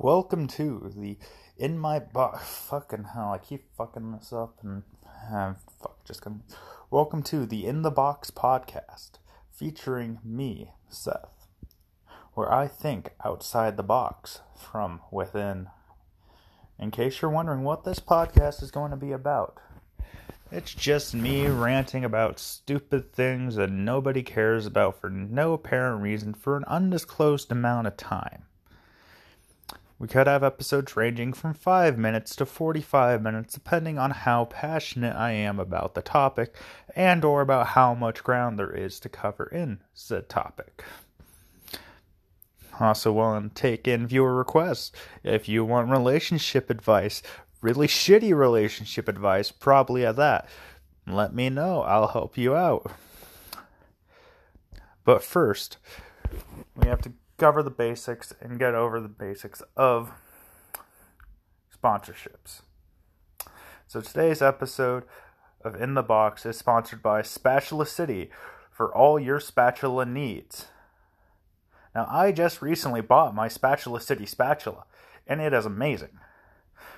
Welcome to the In My Box. Fucking hell, I keep fucking this up and uh, fuck, just gonna. Welcome to the In the Box podcast featuring me, Seth, where I think outside the box from within. In case you're wondering what this podcast is going to be about, it's just me ranting about stupid things that nobody cares about for no apparent reason for an undisclosed amount of time. We could have episodes ranging from 5 minutes to 45 minutes depending on how passionate I am about the topic and or about how much ground there is to cover in said topic. Also willing to take in viewer requests. If you want relationship advice, really shitty relationship advice, probably at that, let me know. I'll help you out. But first, we have to cover the basics and get over the basics of sponsorships. So today's episode of In the Box is sponsored by Spatula City for all your spatula needs. Now, I just recently bought my Spatula City spatula, and it is amazing.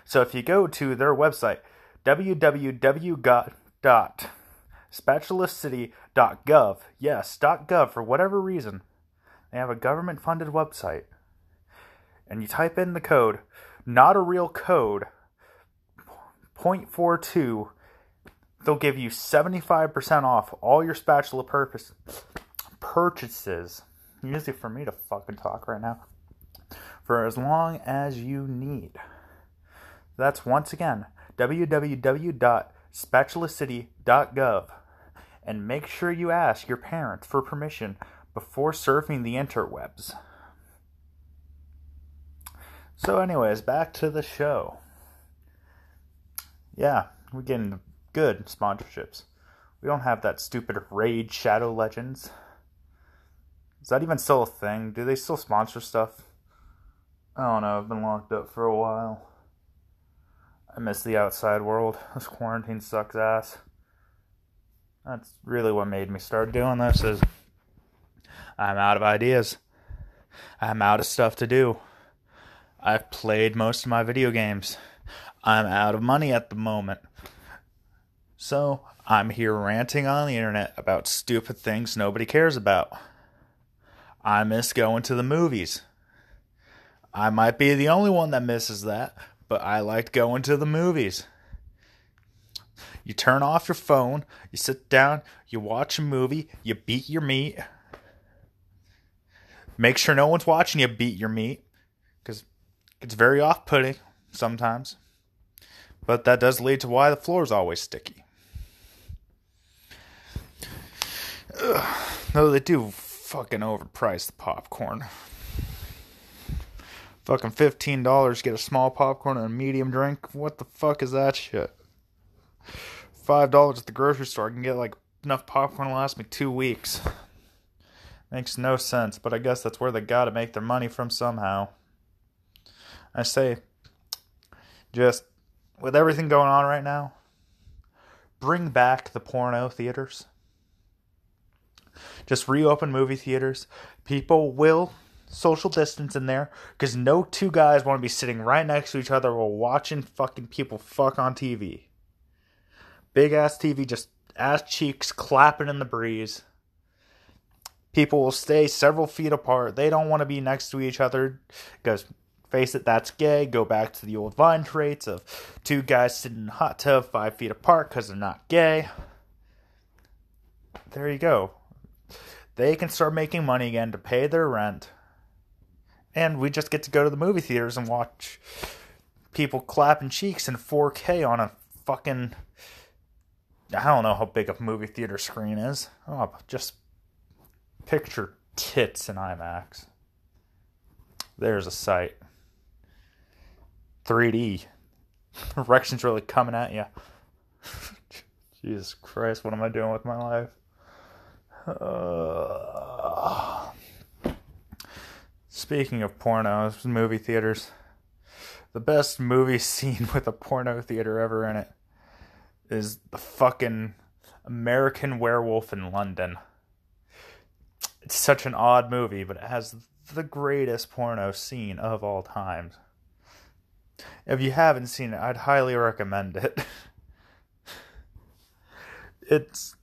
So if you go to their website, www.spatulacity.gov, yes, .gov for whatever reason, they have a government funded website. And you type in the code, not a real code, 0.42, they'll give you 75% off all your spatula purpose, purchases. Easy for me to fucking talk right now. For as long as you need. That's once again www.spatulacity.gov and make sure you ask your parents for permission before surfing the interwebs. So, anyways, back to the show. Yeah, we're getting good sponsorships. We don't have that stupid Raid Shadow Legends. Is that even still a thing? Do they still sponsor stuff? I don't know. I've been locked up for a while. I miss the outside world. This quarantine sucks ass. That's really what made me start doing this is I'm out of ideas. I'm out of stuff to do. I've played most of my video games. I'm out of money at the moment. So, I'm here ranting on the internet about stupid things nobody cares about. I miss going to the movies. I might be the only one that misses that, but I liked going to the movies. You turn off your phone, you sit down, you watch a movie, you beat your meat, Make sure no one's watching you beat your meat because it's very off putting sometimes. But that does lead to why the floor is always sticky. No, they do fucking overprice the popcorn. Fucking fifteen dollars get a small popcorn and a medium drink. What the fuck is that shit? Five dollars at the grocery store. I can get like enough popcorn to last me two weeks. Makes no sense, but I guess that's where they gotta make their money from somehow. I say, just with everything going on right now, bring back the porno theaters. Just reopen movie theaters. People will social distance in there because no two guys want to be sitting right next to each other while watching fucking people fuck on TV. Big ass TV, just ass cheeks clapping in the breeze. People will stay several feet apart. They don't want to be next to each other because, face it, that's gay. Go back to the old Vine traits of two guys sitting in a hot tub five feet apart because they're not gay. There you go. They can start making money again to pay their rent. And we just get to go to the movie theaters and watch people clapping cheeks in 4K on a fucking. I don't know how big a movie theater screen is. Oh, just Picture tits in IMAX. There's a sight. 3D. Erection's really coming at you. Jesus Christ, what am I doing with my life? Uh, speaking of pornos, movie theaters, the best movie scene with a porno theater ever in it is the fucking American Werewolf in London it's such an odd movie, but it has the greatest porno scene of all time. If you haven't seen it, I'd highly recommend it. it's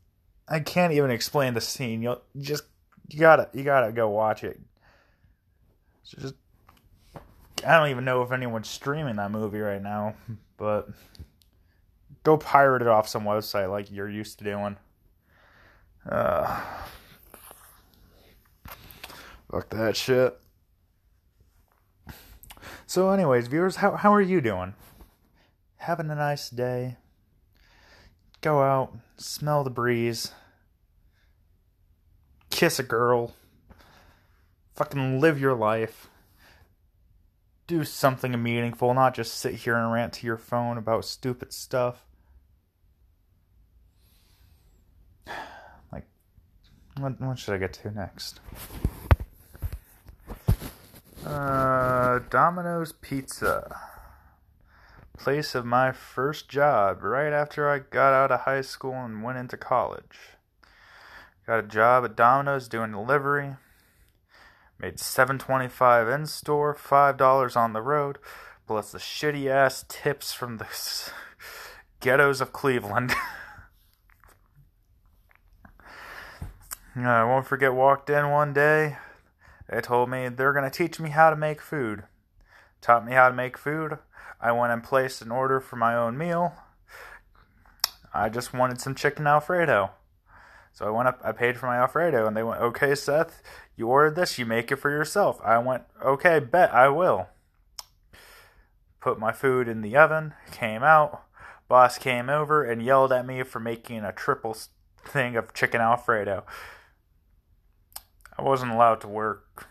I can't even explain the scene. You'll just you gotta you gotta go watch it. Just I don't even know if anyone's streaming that movie right now, but go pirate it off some website like you're used to doing. Uh, fuck that shit. So, anyways, viewers, how how are you doing? Having a nice day. Go out, smell the breeze, kiss a girl, fucking live your life. Do something meaningful, not just sit here and rant to your phone about stupid stuff. Like, what, what should I get to next? Uh, Domino's Pizza. Place of my first job right after I got out of high school and went into college. Got a job at Domino's doing delivery. Made 7.25 in store, $5 on the road, plus the shitty ass tips from the ghettos of Cleveland. I won't forget walked in one day they told me they're going to teach me how to make food. Taught me how to make food. I went and placed an order for my own meal. I just wanted some chicken Alfredo. So I went up, I paid for my Alfredo, and they went, Okay, Seth, you ordered this, you make it for yourself. I went, Okay, bet, I will. Put my food in the oven, came out. Boss came over and yelled at me for making a triple thing of chicken Alfredo. I wasn't allowed to work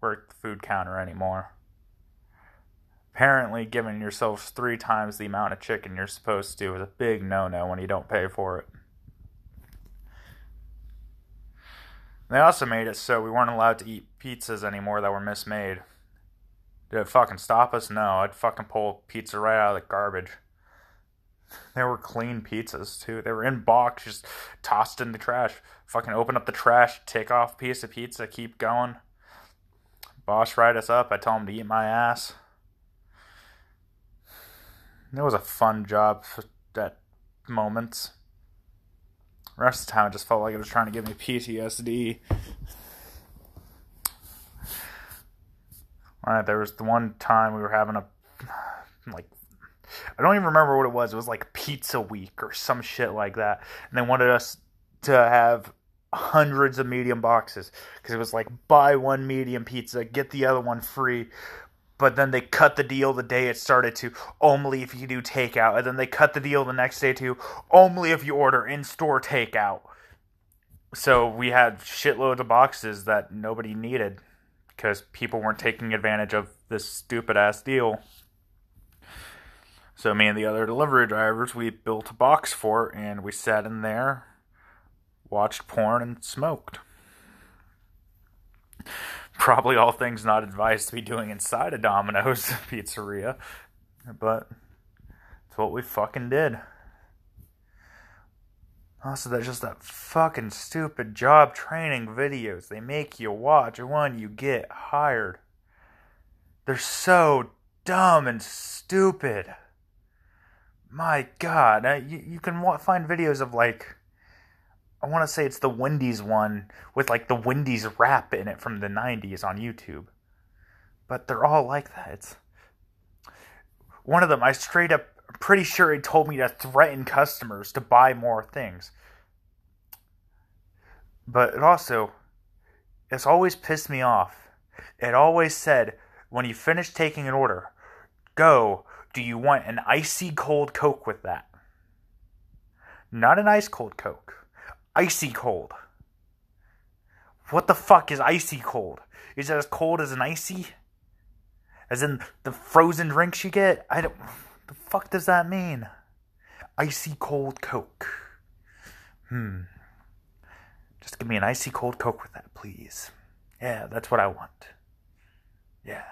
work the food counter anymore. Apparently, giving yourself three times the amount of chicken you're supposed to is a big no-no when you don't pay for it. They also made it so we weren't allowed to eat pizzas anymore that were mismade. Did it fucking stop us? No, I'd fucking pull pizza right out of the garbage. They were clean pizzas too. They were in box, just tossed in the trash. Fucking open up the trash, take off piece of pizza, keep going. Boss ride us up. I tell him to eat my ass. It was a fun job at moments. The rest of the time, it just felt like it was trying to give me PTSD. All right, there was the one time we were having a like I don't even remember what it was. It was like Pizza Week or some shit like that. And they wanted us to have hundreds of medium boxes because it was like buy one medium pizza, get the other one free. But then they cut the deal the day it started to only if you do takeout. And then they cut the deal the next day to only if you order in store takeout. So we had shitloads of boxes that nobody needed because people weren't taking advantage of this stupid ass deal. So me and the other delivery drivers, we built a box fort and we sat in there, watched porn and smoked. Probably all things not advised to be doing inside a Domino's pizzeria, but it's what we fucking did. Also, that's just that fucking stupid job training videos they make you watch when you get hired. They're so dumb and stupid my god uh, you, you can find videos of like i want to say it's the wendy's one with like the wendy's rap in it from the 90s on youtube. But they're all like that. It's one of them i straight up pretty sure he told me to threaten customers to buy more things. But it also it's always pissed me off. It always said when you finish taking an order go do you want an icy cold Coke with that? Not an ice cold Coke. Icy cold. What the fuck is icy cold? Is it as cold as an ICEE? As in the frozen drinks you get? I don't. The fuck does that mean? Icy cold Coke. Hmm. Just give me an icy cold Coke with that, please. Yeah, that's what I want. Yeah.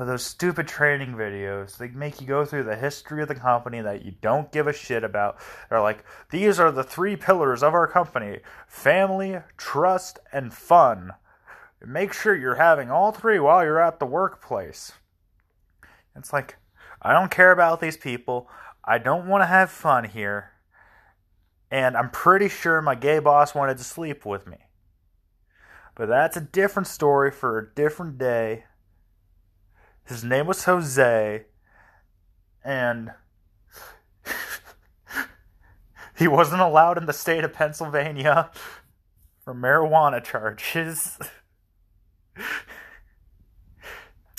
But those stupid training videos, they make you go through the history of the company that you don't give a shit about. They're like, these are the three pillars of our company family, trust, and fun. Make sure you're having all three while you're at the workplace. It's like, I don't care about these people. I don't want to have fun here. And I'm pretty sure my gay boss wanted to sleep with me. But that's a different story for a different day. His name was Jose. And he wasn't allowed in the state of Pennsylvania for marijuana charges.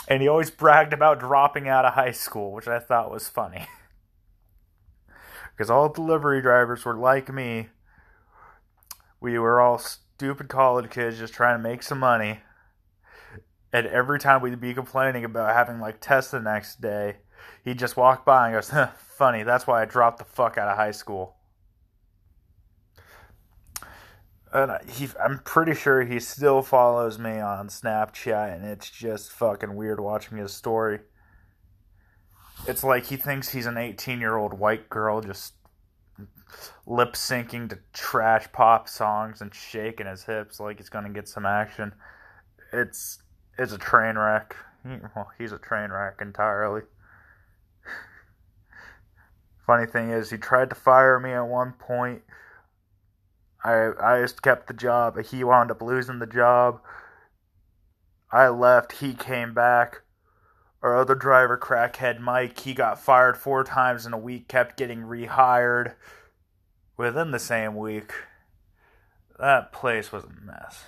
and he always bragged about dropping out of high school, which I thought was funny. Because all delivery drivers were like me. We were all stupid college kids just trying to make some money. And every time we'd be complaining about having like tests the next day, he'd just walk by and goes, Funny, that's why I dropped the fuck out of high school. And he, I'm pretty sure he still follows me on Snapchat, and it's just fucking weird watching his story. It's like he thinks he's an 18 year old white girl just lip syncing to trash pop songs and shaking his hips like he's gonna get some action. It's it's a train wreck. Well, he's a train wreck entirely. Funny thing is, he tried to fire me at one point I I just kept the job. He wound up losing the job. I left. He came back. Our other driver, crackhead Mike, he got fired four times in a week. Kept getting rehired within the same week. That place was a mess.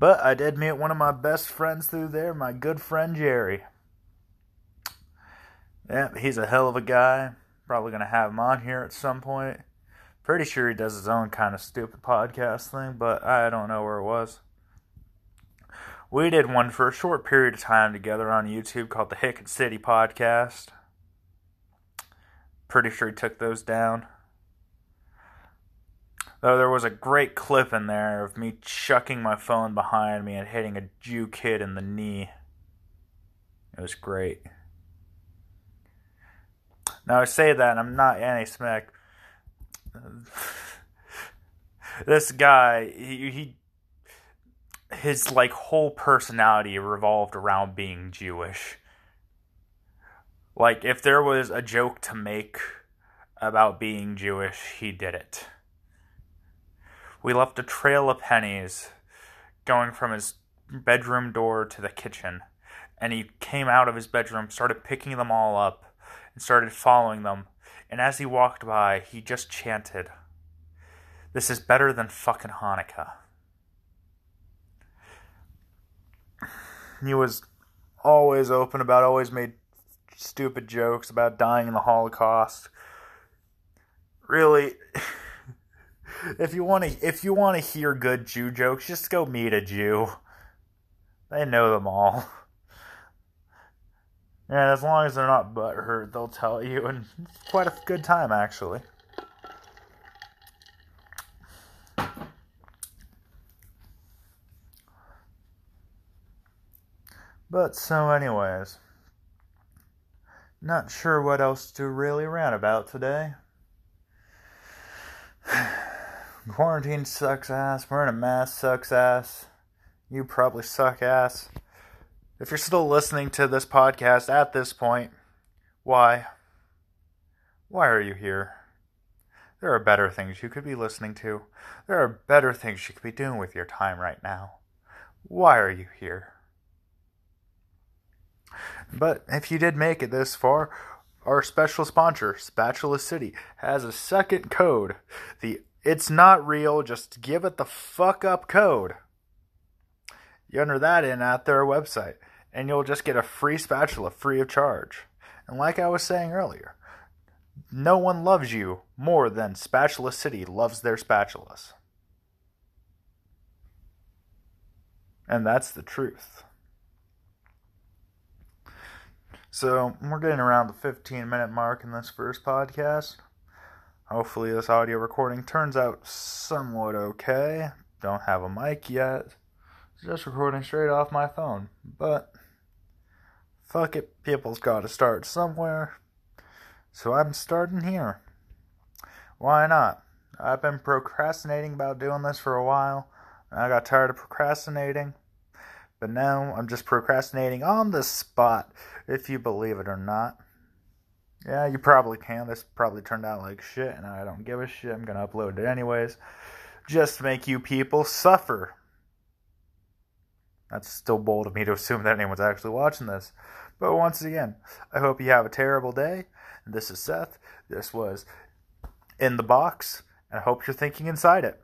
But I did meet one of my best friends through there, my good friend Jerry. Yeah, he's a hell of a guy. Probably gonna have him on here at some point. Pretty sure he does his own kind of stupid podcast thing, but I don't know where it was. We did one for a short period of time together on YouTube called the Hick City Podcast. Pretty sure he took those down. Though there was a great clip in there of me chucking my phone behind me and hitting a Jew kid in the knee. It was great. Now I say that I'm not anti-Semitic this guy he, he his like whole personality revolved around being Jewish. Like if there was a joke to make about being Jewish, he did it. We left a trail of pennies going from his bedroom door to the kitchen, and he came out of his bedroom, started picking them all up, and started following them and as he walked by, he just chanted, This is better than fucking Hanukkah. He was always open about, always made stupid jokes about dying in the Holocaust. Really, if you want to, if you want to hear good Jew jokes, just go meet a Jew. They know them all. And as long as they're not butthurt, they'll tell you, and quite a good time actually. But so, anyways, not sure what else to really rant about today. Quarantine sucks ass. Wearing a mask sucks ass. You probably suck ass. If you're still listening to this podcast at this point, why? Why are you here? There are better things you could be listening to. There are better things you could be doing with your time right now. Why are you here? But if you did make it this far, our special sponsor, Spatula City, has a second code. The It's Not Real, just give it the fuck up code. You enter that in at their website and you'll just get a free spatula free of charge. And like I was saying earlier, no one loves you more than Spatula City loves their spatulas. And that's the truth. So, we're getting around the 15 minute mark in this first podcast. Hopefully, this audio recording turns out somewhat okay. Don't have a mic yet. Just recording straight off my phone. But fuck it, people's got to start somewhere. So I'm starting here. Why not? I've been procrastinating about doing this for a while. I got tired of procrastinating. But now I'm just procrastinating on the spot, if you believe it or not. Yeah, you probably can. This probably turned out like shit, and I don't give a shit. I'm gonna upload it anyways. Just make you people suffer. That's still bold of me to assume that anyone's actually watching this. But once again, I hope you have a terrible day. This is Seth. This was In the Box, and I hope you're thinking inside it.